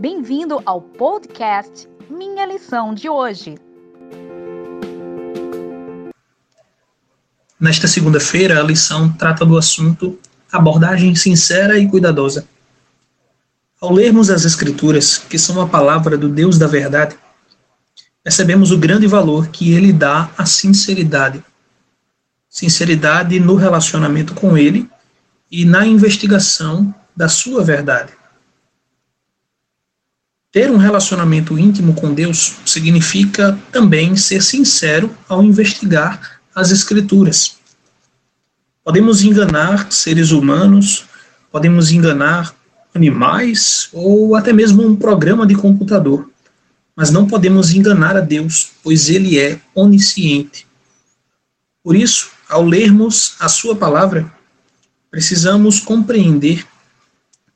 Bem-vindo ao podcast Minha Lição de hoje. Nesta segunda-feira, a lição trata do assunto abordagem sincera e cuidadosa. Ao lermos as Escrituras, que são a palavra do Deus da verdade, percebemos o grande valor que ele dá à sinceridade. Sinceridade no relacionamento com ele e na investigação da sua verdade. Ter um relacionamento íntimo com Deus significa também ser sincero ao investigar as Escrituras. Podemos enganar seres humanos, podemos enganar animais ou até mesmo um programa de computador, mas não podemos enganar a Deus, pois Ele é onisciente. Por isso, ao lermos a Sua palavra, precisamos compreender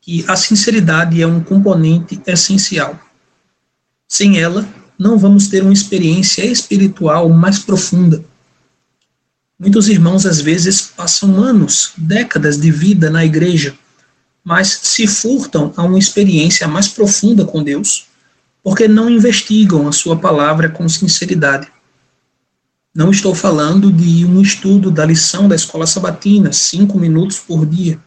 que a sinceridade é um componente essencial. Sem ela, não vamos ter uma experiência espiritual mais profunda Muitos irmãos às vezes passam anos, décadas de vida na igreja, mas se furtam a uma experiência mais profunda com Deus, porque não investigam a sua palavra com sinceridade. Não estou falando de um estudo da lição da escola sabatina, cinco minutos por dia.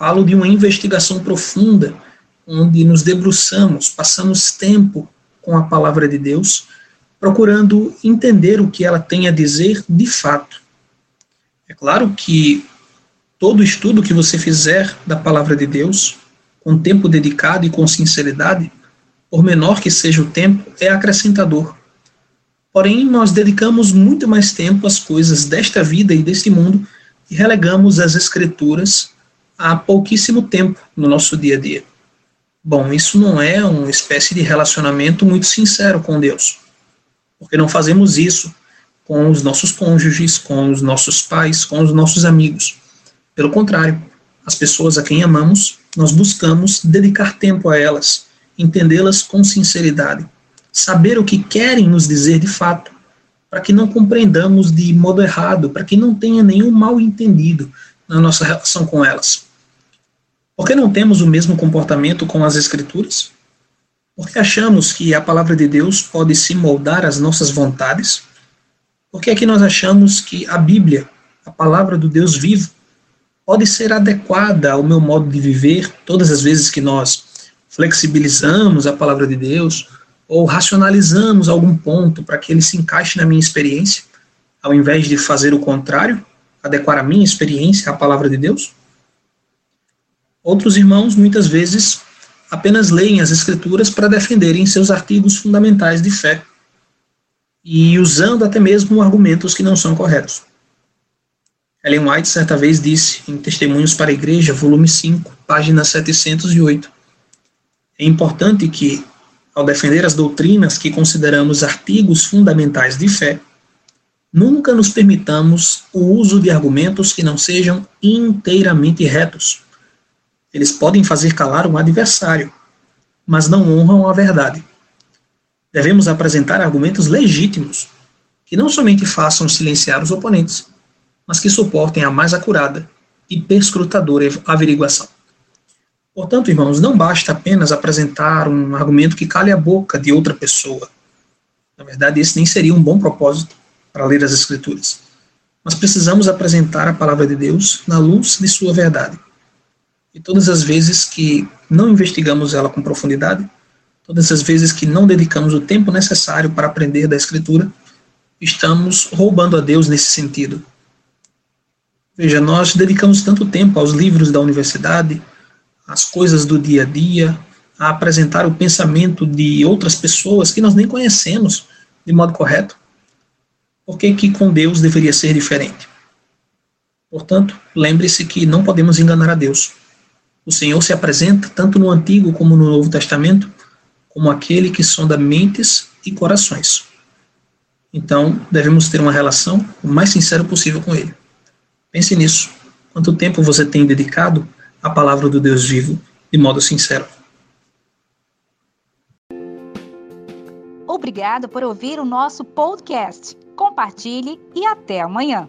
Falo de uma investigação profunda, onde nos debruçamos, passamos tempo com a palavra de Deus procurando entender o que ela tem a dizer de fato. É claro que todo estudo que você fizer da palavra de Deus, com tempo dedicado e com sinceridade, por menor que seja o tempo, é acrescentador. Porém, nós dedicamos muito mais tempo às coisas desta vida e deste mundo e relegamos as Escrituras a pouquíssimo tempo no nosso dia a dia. Bom, isso não é uma espécie de relacionamento muito sincero com Deus porque não fazemos isso com os nossos cônjuges, com os nossos pais, com os nossos amigos. Pelo contrário, as pessoas a quem amamos, nós buscamos dedicar tempo a elas, entendê-las com sinceridade, saber o que querem nos dizer de fato, para que não compreendamos de modo errado, para que não tenha nenhum mal entendido na nossa relação com elas. Por que não temos o mesmo comportamento com as Escrituras? Porque achamos que a palavra de Deus pode se moldar às nossas vontades? Porque é que nós achamos que a Bíblia, a palavra do Deus vivo, pode ser adequada ao meu modo de viver todas as vezes que nós flexibilizamos a palavra de Deus ou racionalizamos algum ponto para que ele se encaixe na minha experiência, ao invés de fazer o contrário, adequar a minha experiência à palavra de Deus? Outros irmãos muitas vezes apenas leem as Escrituras para defenderem seus artigos fundamentais de fé e usando até mesmo argumentos que não são corretos. Ellen White certa vez disse em Testemunhos para a Igreja, volume 5, página 708: É importante que, ao defender as doutrinas que consideramos artigos fundamentais de fé, nunca nos permitamos o uso de argumentos que não sejam inteiramente retos eles podem fazer calar um adversário, mas não honram a verdade. Devemos apresentar argumentos legítimos, que não somente façam silenciar os oponentes, mas que suportem a mais acurada e perscrutadora averiguação. Portanto, irmãos, não basta apenas apresentar um argumento que cale a boca de outra pessoa. Na verdade, esse nem seria um bom propósito para ler as Escrituras. Mas precisamos apresentar a palavra de Deus na luz de sua verdade e todas as vezes que não investigamos ela com profundidade, todas as vezes que não dedicamos o tempo necessário para aprender da Escritura, estamos roubando a Deus nesse sentido. Veja, nós dedicamos tanto tempo aos livros da universidade, às coisas do dia a dia, a apresentar o pensamento de outras pessoas que nós nem conhecemos de modo correto. Por que, que com Deus deveria ser diferente? Portanto, lembre-se que não podemos enganar a Deus. O Senhor se apresenta tanto no Antigo como no Novo Testamento como aquele que sonda mentes e corações. Então, devemos ter uma relação o mais sincera possível com Ele. Pense nisso. Quanto tempo você tem dedicado à palavra do Deus vivo de modo sincero? Obrigado por ouvir o nosso podcast. Compartilhe e até amanhã.